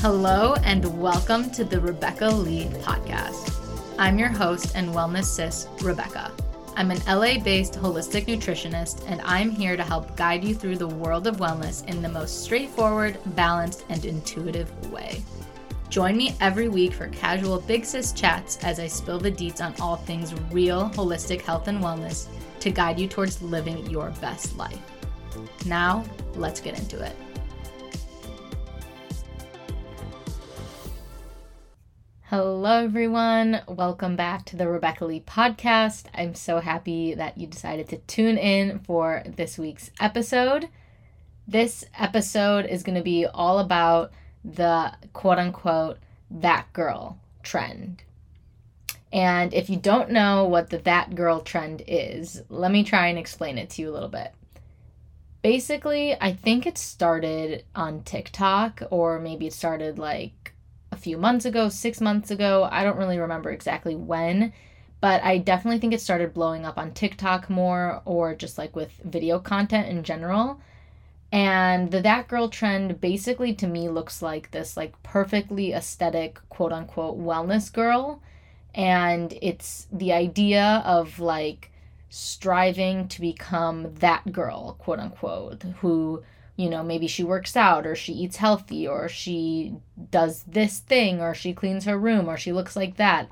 Hello, and welcome to the Rebecca Leigh podcast. I'm your host and wellness sis, Rebecca. I'm an LA based holistic nutritionist, and I'm here to help guide you through the world of wellness in the most straightforward, balanced, and intuitive way. Join me every week for casual Big Sis chats as I spill the deets on all things real, holistic health and wellness to guide you towards living your best life. Now, let's get into it. Hello, everyone. Welcome back to the Rebecca Leigh podcast. I'm so happy that you decided to tune in for this week's episode. This episode is going to be all about the quote unquote that girl trend. And if you don't know what the that girl trend is, let me try and explain it to you a little bit. Basically, I think it started on TikTok, or maybe it started like few months ago, six months ago. I don't really remember exactly when, but I definitely think it started blowing up on TikTok more or just like with video content in general. And the that girl trend basically to me looks like this like perfectly aesthetic quote unquote wellness girl. And it's the idea of like striving to become that girl, quote unquote, who you know, maybe she works out or she eats healthy or she does this thing or she cleans her room or she looks like that.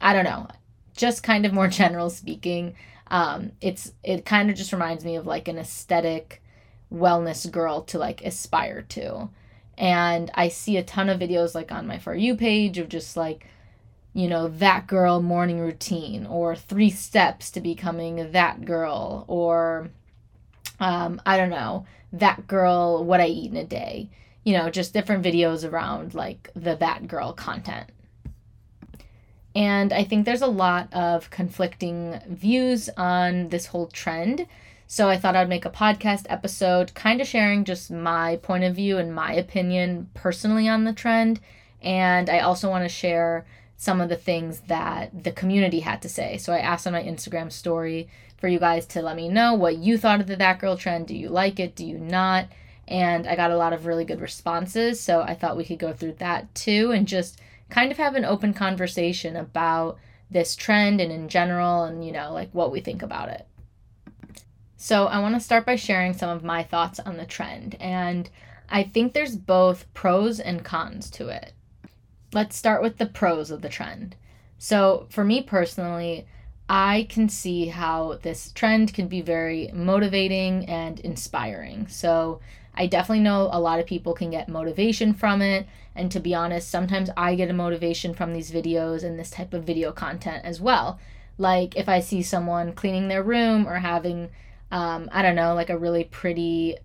I don't know. Just kind of more general speaking, um, it's it kind of just reminds me of like an aesthetic wellness girl to like aspire to. And I see a ton of videos like on my For You page of just like, you know, that girl morning routine or three steps to becoming that girl or um, I don't know, that girl, what I eat in a day. You know, just different videos around like the that girl content. And I think there's a lot of conflicting views on this whole trend. So I thought I'd make a podcast episode kind of sharing just my point of view and my opinion personally on the trend. And I also want to share some of the things that the community had to say. So I asked on my Instagram story for you guys to let me know what you thought of the That Girl trend. Do you like it? Do you not? And I got a lot of really good responses. So I thought we could go through that too and just kind of have an open conversation about this trend and in general and, you know, like what we think about it. So I want to start by sharing some of my thoughts on the trend. And I think there's both pros and cons to it. Let's start with the pros of the trend. So, for me personally, I can see how this trend can be very motivating and inspiring. So, I definitely know a lot of people can get motivation from it. And to be honest, sometimes I get a motivation from these videos and this type of video content as well. Like if I see someone cleaning their room or having, um, I don't know, like a really pretty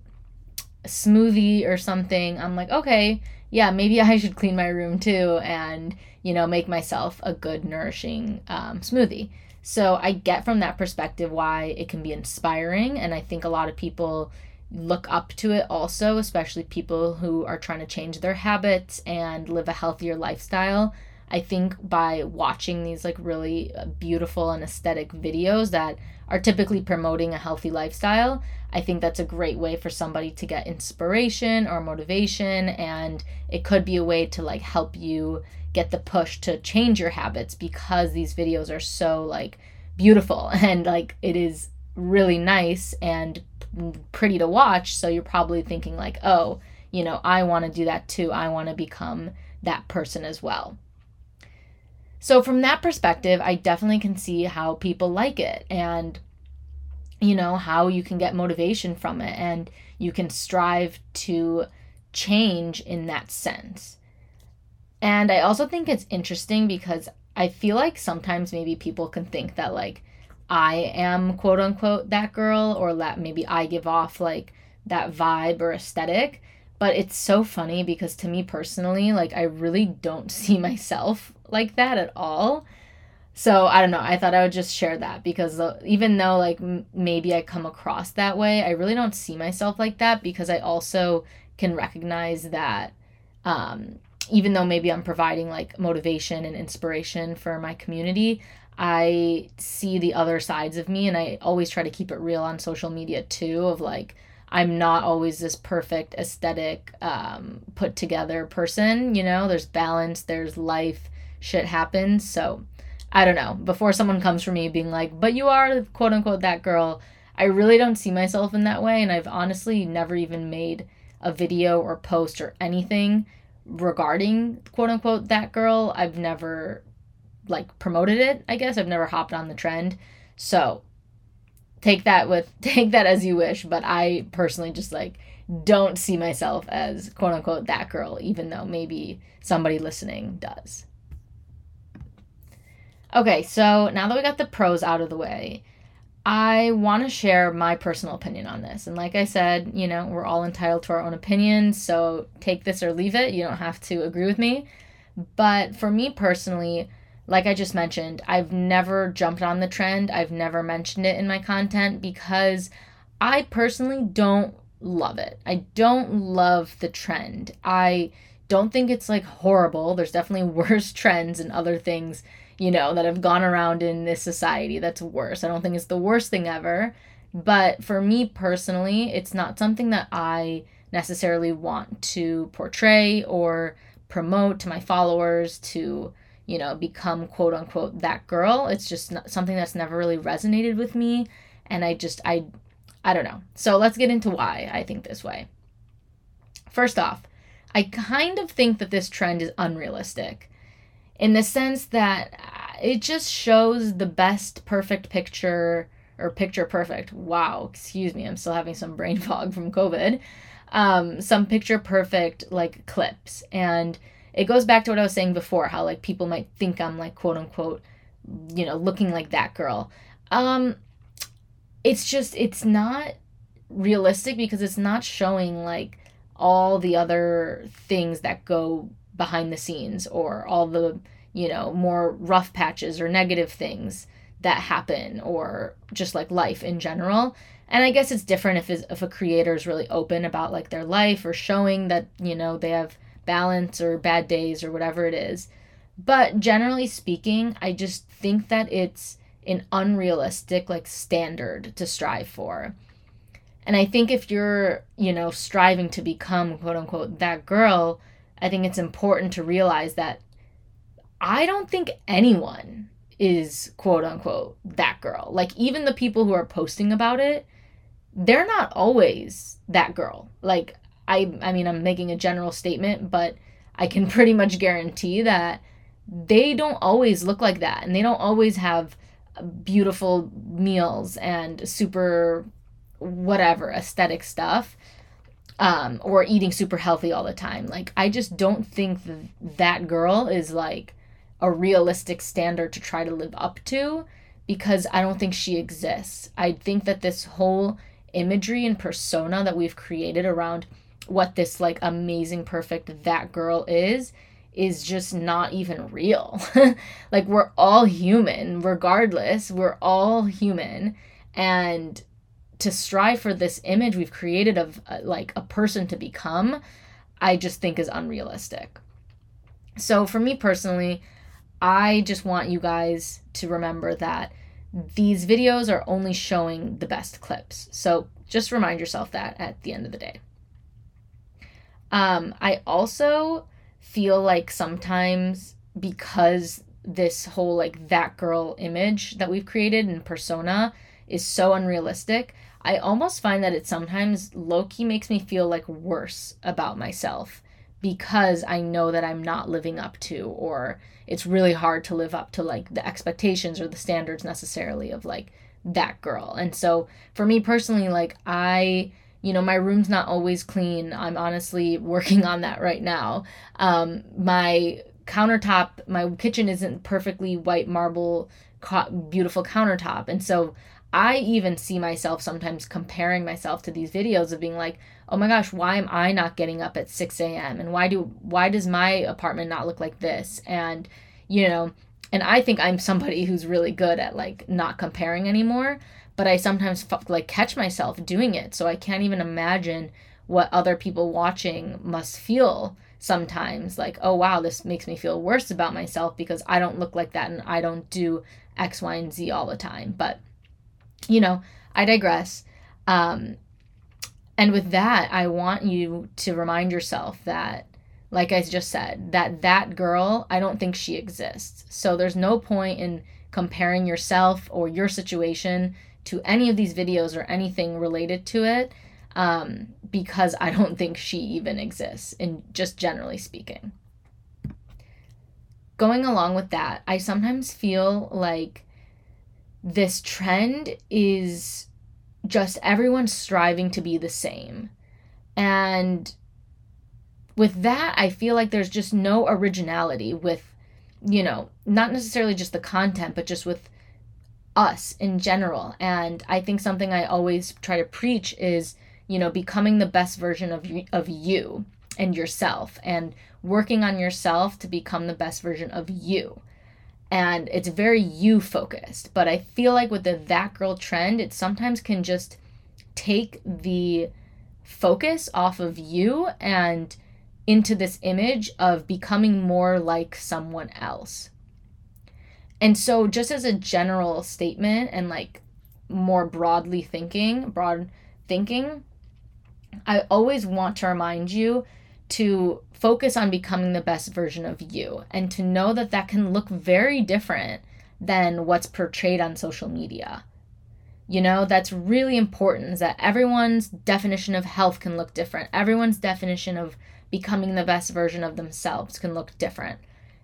smoothie or something, I'm like, okay, yeah, maybe I should clean my room too and, you know, make myself a good, nourishing um, smoothie. So I get from that perspective why it can be inspiring. And I think a lot of people look up to it also, especially people who are trying to change their habits and live a healthier lifestyle. I think by watching these like really uh, beautiful and aesthetic videos that are typically promoting a healthy lifestyle, I think that's a great way for somebody to get inspiration or motivation and it could be a way to like help you get the push to change your habits because these videos are so like beautiful. And like it is really nice and pretty to watch. So you're probably thinking like oh you know i want to do that too. I want to become that person as well. So, from that perspective, I definitely can see how people like it and, you know, how you can get motivation from it and you can strive to change in that sense. And I also think it's interesting because I feel like sometimes maybe people can think that, like, I am quote unquote that girl or that maybe I give off like that vibe or aesthetic. But it's so funny because to me personally, like, I really don't see myself like that at all. So I don't know. I thought I would just share that because even though like m- maybe I come across that way, I really don't see myself like that because I also can recognize that um, even though maybe I'm providing like motivation and inspiration for my community, I see the other sides of me and I always try to keep it real on social media too of like I'm not always this perfect aesthetic um, put together person, you know, there's balance, there's life, shit happens. So I don't know. Before someone comes for me being like, but you are quote unquote that girl, I really don't see myself in that way. And I've honestly never even made a video or post or anything regarding quote unquote that girl. I've never like promoted it, I guess. I've never hopped on the trend. So take that with take that as you wish, but I personally just like don't see myself as quote unquote that girl, even though maybe somebody listening does. Okay, so now that we got the pros out of the way, I want to share my personal opinion on this. And like I said, you know, we're all entitled to our own opinions, so take this or leave it. You don't have to agree with me. But for me personally, like I just mentioned, I've never jumped on the trend. I've never mentioned it in my content because I personally don't love it. I don't love the trend. I don't think it's like horrible. There's definitely worse trends and other things you know, that have gone around in this society that's worse. I don't think it's the worst thing ever. But for me personally, it's not something that I necessarily want to portray or promote to my followers to, you know, become quote unquote that girl. It's just not something that's never really resonated with me. And I just, I, I don't know. So let's get into why I think this way. First off, I kind of think that this trend is unrealistic in the sense that it just shows the best perfect picture or picture perfect. Wow, excuse me, I'm still having some brain fog from COVID. Um, some picture perfect like clips. And it goes back to what I was saying before, how like people might think I'm like quote unquote, you know, looking like that girl. Um, it's just it's not realistic because it's not showing like all the other things that go behind the scenes or all the you know more rough patches or negative things that happen or just like life in general. And i guess it's different if if a creator is really open about like their life or showing that you know they have balance or bad days or whatever it is. But generally speaking i just think that it's an unrealistic like standard to strive for. And i think if you're you know striving to become quote unquote that girl I think it's important to realize that I don't think anyone is quote unquote that girl. Like even the people who are posting about it, they're not always that girl. Like I I mean I'm making a general statement, but I can pretty much guarantee that they don't always look like that and they don't always have beautiful meals and super whatever aesthetic stuff um, or eating super healthy all the time. Like, I just don't think that, that girl is like a realistic standard to try to live up to because I don't think she exists. I think that this whole imagery and persona that we've created around what this like amazing, perfect that girl is is just not even real. like, we're all human, regardless. We're all human. And to strive for this image we've created of uh, like a person to become, I just think is unrealistic. So for me personally, I just want you guys to remember that these videos are only showing the best clips. So just remind yourself that at the end of the day. Um, I also feel like sometimes because this whole like that girl image that we've created and persona is so unrealistic, I almost find that it sometimes low key makes me feel like worse about myself because I know that I'm not living up to, or it's really hard to live up to like the expectations or the standards necessarily of like that girl. And so for me personally, like I, you know, my room's not always clean. I'm honestly working on that right now. Um, my countertop, my kitchen isn't perfectly white marble, beautiful countertop. And so I even see myself sometimes comparing myself to these videos of being like, oh my gosh, why am I not getting up at 6 a.m. and why do why does my apartment not look like this? And you know, and I think I'm somebody who's really good at like not comparing anymore, but I sometimes like catch myself doing it. So I can't even imagine what other people watching must feel sometimes like, oh wow, this makes me feel worse about myself because I don't look like that and I don't do X, Y, and Z all the time. But you know, I digress. Um, And with that, I want you to remind yourself that like I just said, that that girl, I don't think she exists. So there's no point in comparing yourself or your situation to any of these videos or anything related to it um, because I don't think she even exists, in just generally speaking. Going along with that, I sometimes feel like this trend is just everyone striving to be the same. And with that, I feel like there's just no originality with, you know, not necessarily just the content, but just with us in general. And I think something I always try to preach is, you know, becoming the best version of of you and yourself and working on yourself to become the best version of you. And it's very you focused, but I feel like with the that girl trend, it sometimes can just take the focus off of you and into this image of becoming more like someone else. And so, just as a general statement and like more broadly thinking, broad thinking, I always want to remind you to focus on becoming the best version of you and to know that that can look very different than what's portrayed on social media. You know, that's really important that everyone's definition of health can look different. Everyone's definition of becoming the best version of themselves can look different.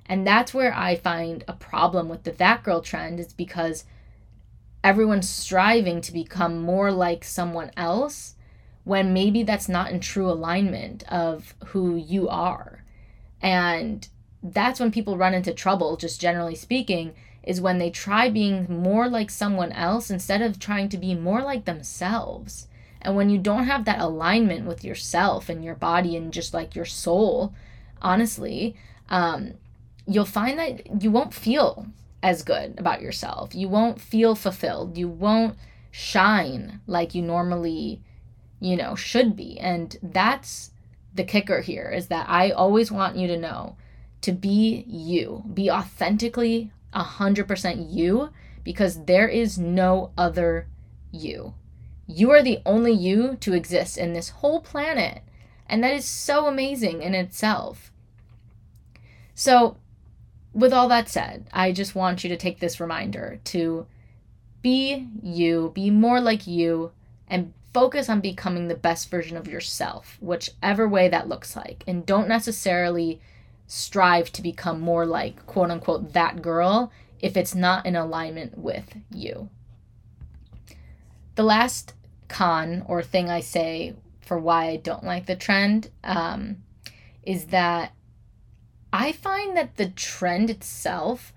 And that's where I find a problem with the that girl trend is because everyone's striving to become more like someone else when maybe that's not in true alignment of who you are. And that's when people run into trouble, just generally speaking, is when they try being more like someone else instead of trying to be more like themselves. And when you don't have that alignment with yourself and your body and just like your soul, honestly, um, you'll find that you won't feel as good about yourself. You won't feel fulfilled. You won't shine like you normally, you know, should be. And that's the kicker here is that I always want you to know to be you, be authentically 100% you, because there is no other you. You are the only you to exist in this whole planet. And that is so amazing in itself. So, with all that said, I just want you to take this reminder to be you, be more like you, and focus on becoming the best version of yourself, whichever way that looks like. And don't necessarily strive to become more like, quote unquote, that girl if it's not in alignment with you. The last con or thing I say for why I don't like the trend um, is that I find that the trend itself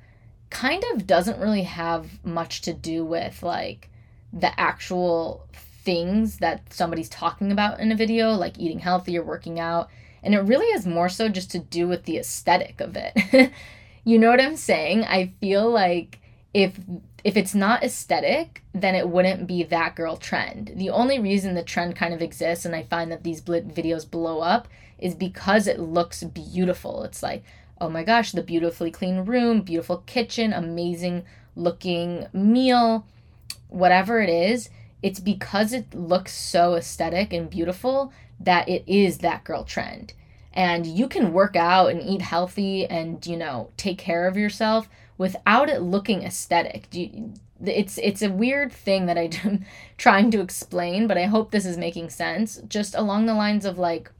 kind of doesn't really have much to do with like the actual things that somebody's talking about in a video, like eating healthy or working out. And it really is more so just to do with the aesthetic of it. you know what I'm saying? I feel like if if it's not aesthetic, then it wouldn't be that girl trend. The only reason the trend kind of exists, and I find that these videos blow up, is because it looks beautiful. It's like, oh my gosh, the beautifully clean room, beautiful kitchen, amazing looking meal, whatever it is. It's because it looks so aesthetic and beautiful that it is that girl trend. And you can work out and eat healthy and, you know, take care of yourself without it looking aesthetic. You, it's it's a weird thing that I'm trying to explain, but I hope this is making sense. Just along the lines of like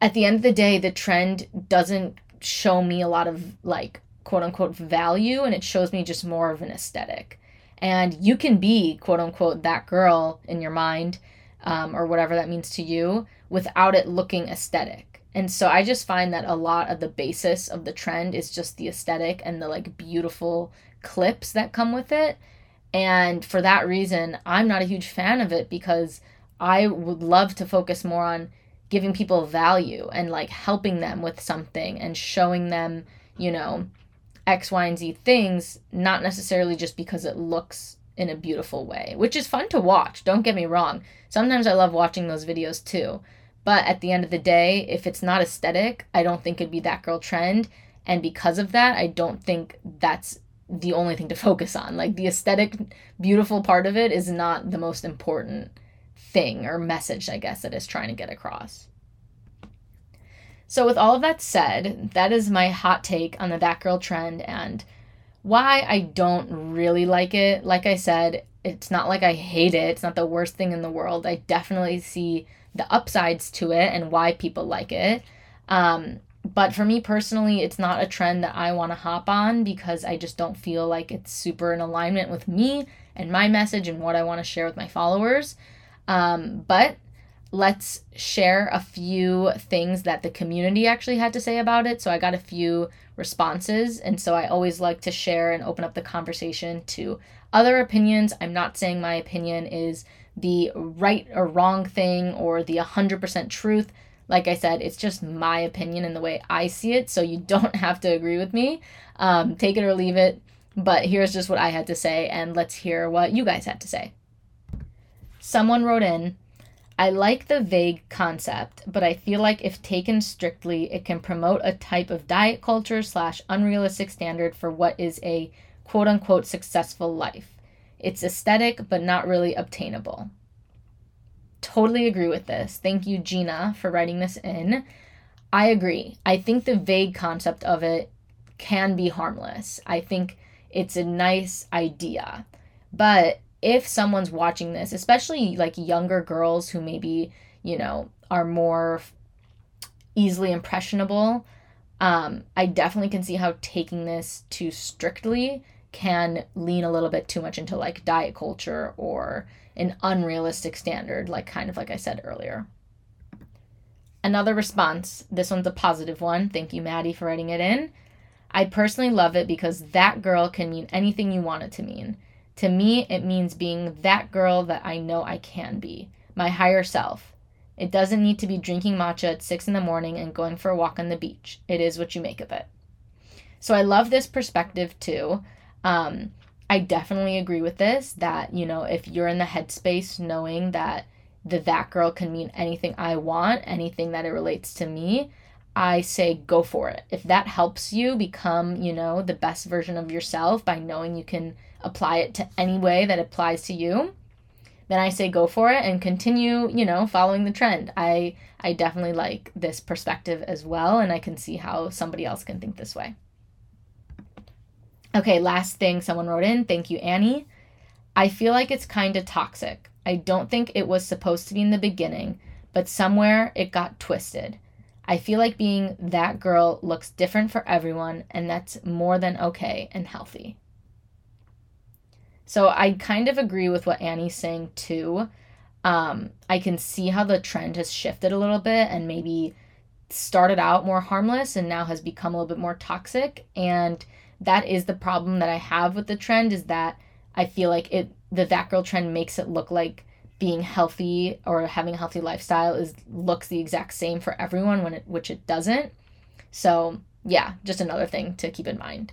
at the end of the day, the trend doesn't show me a lot of like quote unquote value and it shows me just more of an aesthetic. And you can be quote unquote that girl in your mind um, or whatever that means to you without it looking aesthetic and so I just find that a lot of the basis of the trend is just the aesthetic and the like beautiful clips that come with it. And for that reason, I'm not a huge fan of it because I would love to focus more on giving people value and like helping them with something and showing them, you know, X, Y, and Z things, not necessarily just because it looks in a beautiful way, which is fun to watch. Don't get me wrong. Sometimes I love watching those videos too. But at the end of the day, if it's not aesthetic, I don't think it'd be that girl trend. And because of that, I don't think that's the only thing to focus on. Like the aesthetic, beautiful part of it is not the most important thing or message, I guess, that is trying to get across. So, with all of that said, that is my hot take on the That Girl trend and why I don't really like it. Like I said, it's not like I hate it, it's not the worst thing in the world. I definitely see the upsides to it and why people like it. Um, but for me personally, it's not a trend that I want to hop on because I just don't feel like it's super in alignment with me and my message and what I want to share with my followers. Um, but let's share a few things that the community actually had to say about it. So I got a few responses, and so I always like to share and open up the conversation to other opinions. I'm not saying my opinion is the right or wrong thing or the 100% truth. Like I said, it's just my opinion and the way I see it, so you don't have to agree with me. Um, take it or leave it. But here's just what I had to say, and let's hear what you guys had to say. Someone wrote in, I like the vague concept, but I feel like if taken strictly, it can promote a type of diet culture slash unrealistic standard for what is a quote unquote successful life. It's aesthetic, but not really obtainable. Totally agree with this. Thank you, Gina, for writing this in. I agree. I think the vague concept of it can be harmless. I think it's a nice idea. But if someone's watching this, especially like younger girls who maybe, you know, are more easily impressionable, um, I definitely can see how taking this too strictly can lean a little bit too much into like diet culture or an unrealistic standard, like kind of like I said earlier. Another response, this one's a positive one. Thank you, Maddie, for writing it in. I personally love it because that girl can mean anything you want it to mean. To me, it means being that girl that I know I can be, my higher self. It doesn't need to be drinking matcha at six in the morning and going for a walk on the beach. It is what you make of it. So I love this perspective too. Um, I definitely agree with this that, you know, if you're in the headspace knowing that the that girl can mean anything I want, anything that it relates to me, I say go for it. If that helps you become, you know, the best version of yourself by knowing you can apply it to any way that applies to you, then I say go for it and continue, you know, following the trend. I I definitely like this perspective as well and I can see how somebody else can think this way. Okay, last thing someone wrote in. Thank you, Annie. I feel like it's kind of toxic. I don't think it was supposed to be in the beginning, but somewhere it got twisted. I feel like being that girl looks different for everyone, and that's more than okay and healthy. So I kind of agree with what Annie's saying too. Um, I can see how the trend has shifted a little bit and maybe started out more harmless and now has become a little bit more toxic. And that is the problem that I have with the trend is that I feel like it the that girl trend makes it look like being healthy or having a healthy lifestyle is looks the exact same for everyone when it which it doesn't. So, yeah, just another thing to keep in mind.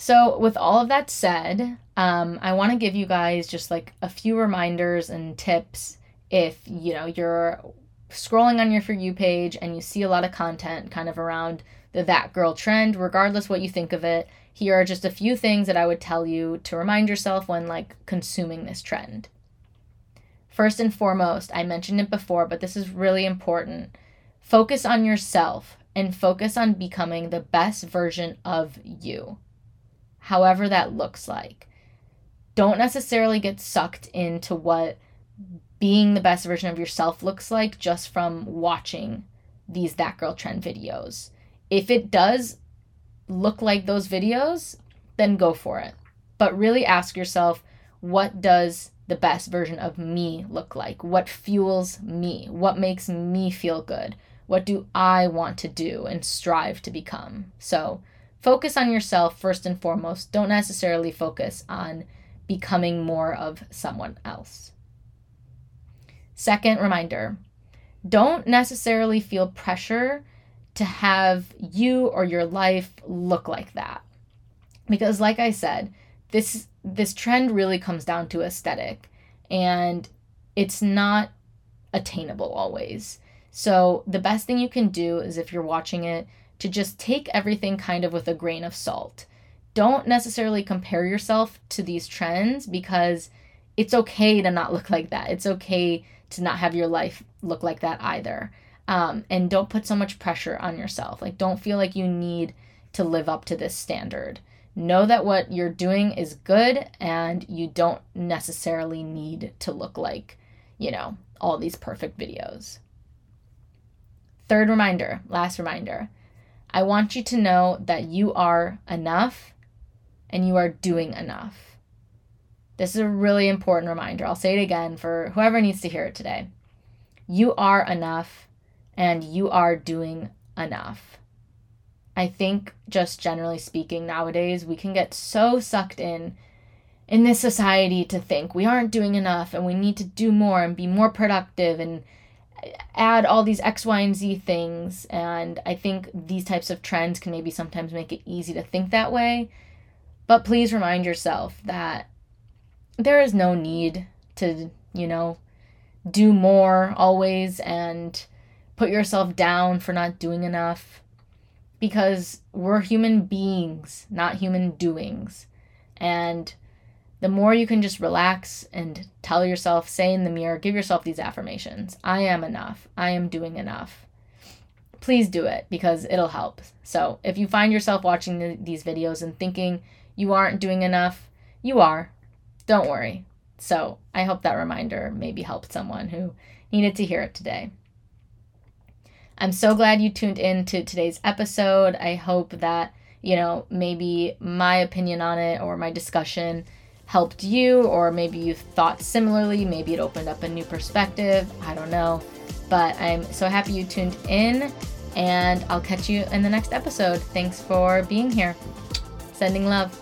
So, with all of that said, um, I want to give you guys just like a few reminders and tips if you know you're scrolling on your for you page and you see a lot of content kind of around the that girl trend, regardless what you think of it. Here are just a few things that I would tell you to remind yourself when like consuming this trend. First and foremost, I mentioned it before, but this is really important. Focus on yourself and focus on becoming the best version of you, however that looks like. Don't necessarily get sucked into what being the best version of yourself looks like just from watching these That Girl Trend videos if it does look like those videos, then go for it. But really ask yourself, what does the best version of me look like? What fuels me? What makes me feel good? What do I want to do and strive to become? So focus on yourself first and foremost. Don't necessarily focus on becoming more of someone else. Second reminder don't necessarily feel pressure to have you or your life look like that. Because like I said, this this trend really comes down to aesthetic and it's not attainable always. So the best thing you can do is if you're watching it to just take everything kind of with a grain of salt. don't necessarily compare yourself to these trends because it's okay to not look like that. It's okay to not have your life look like that either. Um, and don't put so much pressure on yourself. Like, don't feel like you need to live up to this standard. Know that what you're doing is good and you don't necessarily need to look like, you know, all these perfect videos. Third reminder, last reminder I want you to know that you are enough and you are doing enough. This is a really important reminder. I'll say it again for whoever needs to hear it today. You are enough and you are doing enough. I think, just generally speaking, nowadays we can get so sucked in in this society to think we aren't doing enough and we need to do more and be more productive and add all these X, Y, and Z things. And I think these types of trends can maybe sometimes make it easy to think that way. But please remind yourself that there is no need to, you know, do more always and put yourself down for not doing enough because we're human beings, not human doings. And the more you can just relax and tell yourself, say in the mirror, give yourself these affirmations I am enough. I am doing enough. Please do it because it'll help. So, if you find yourself watching the, these videos and thinking you aren't doing enough, you are. Don't worry. So, I hope that reminder maybe helped someone who needed to hear it today. I'm so glad you tuned in to today's episode. I hope that, you know, maybe my opinion on it or my discussion helped you, or maybe you thought similarly. Maybe it opened up a new perspective. I don't know. But I'm so happy you tuned in, and I'll catch you in the next episode. Thanks for being here. Sending love.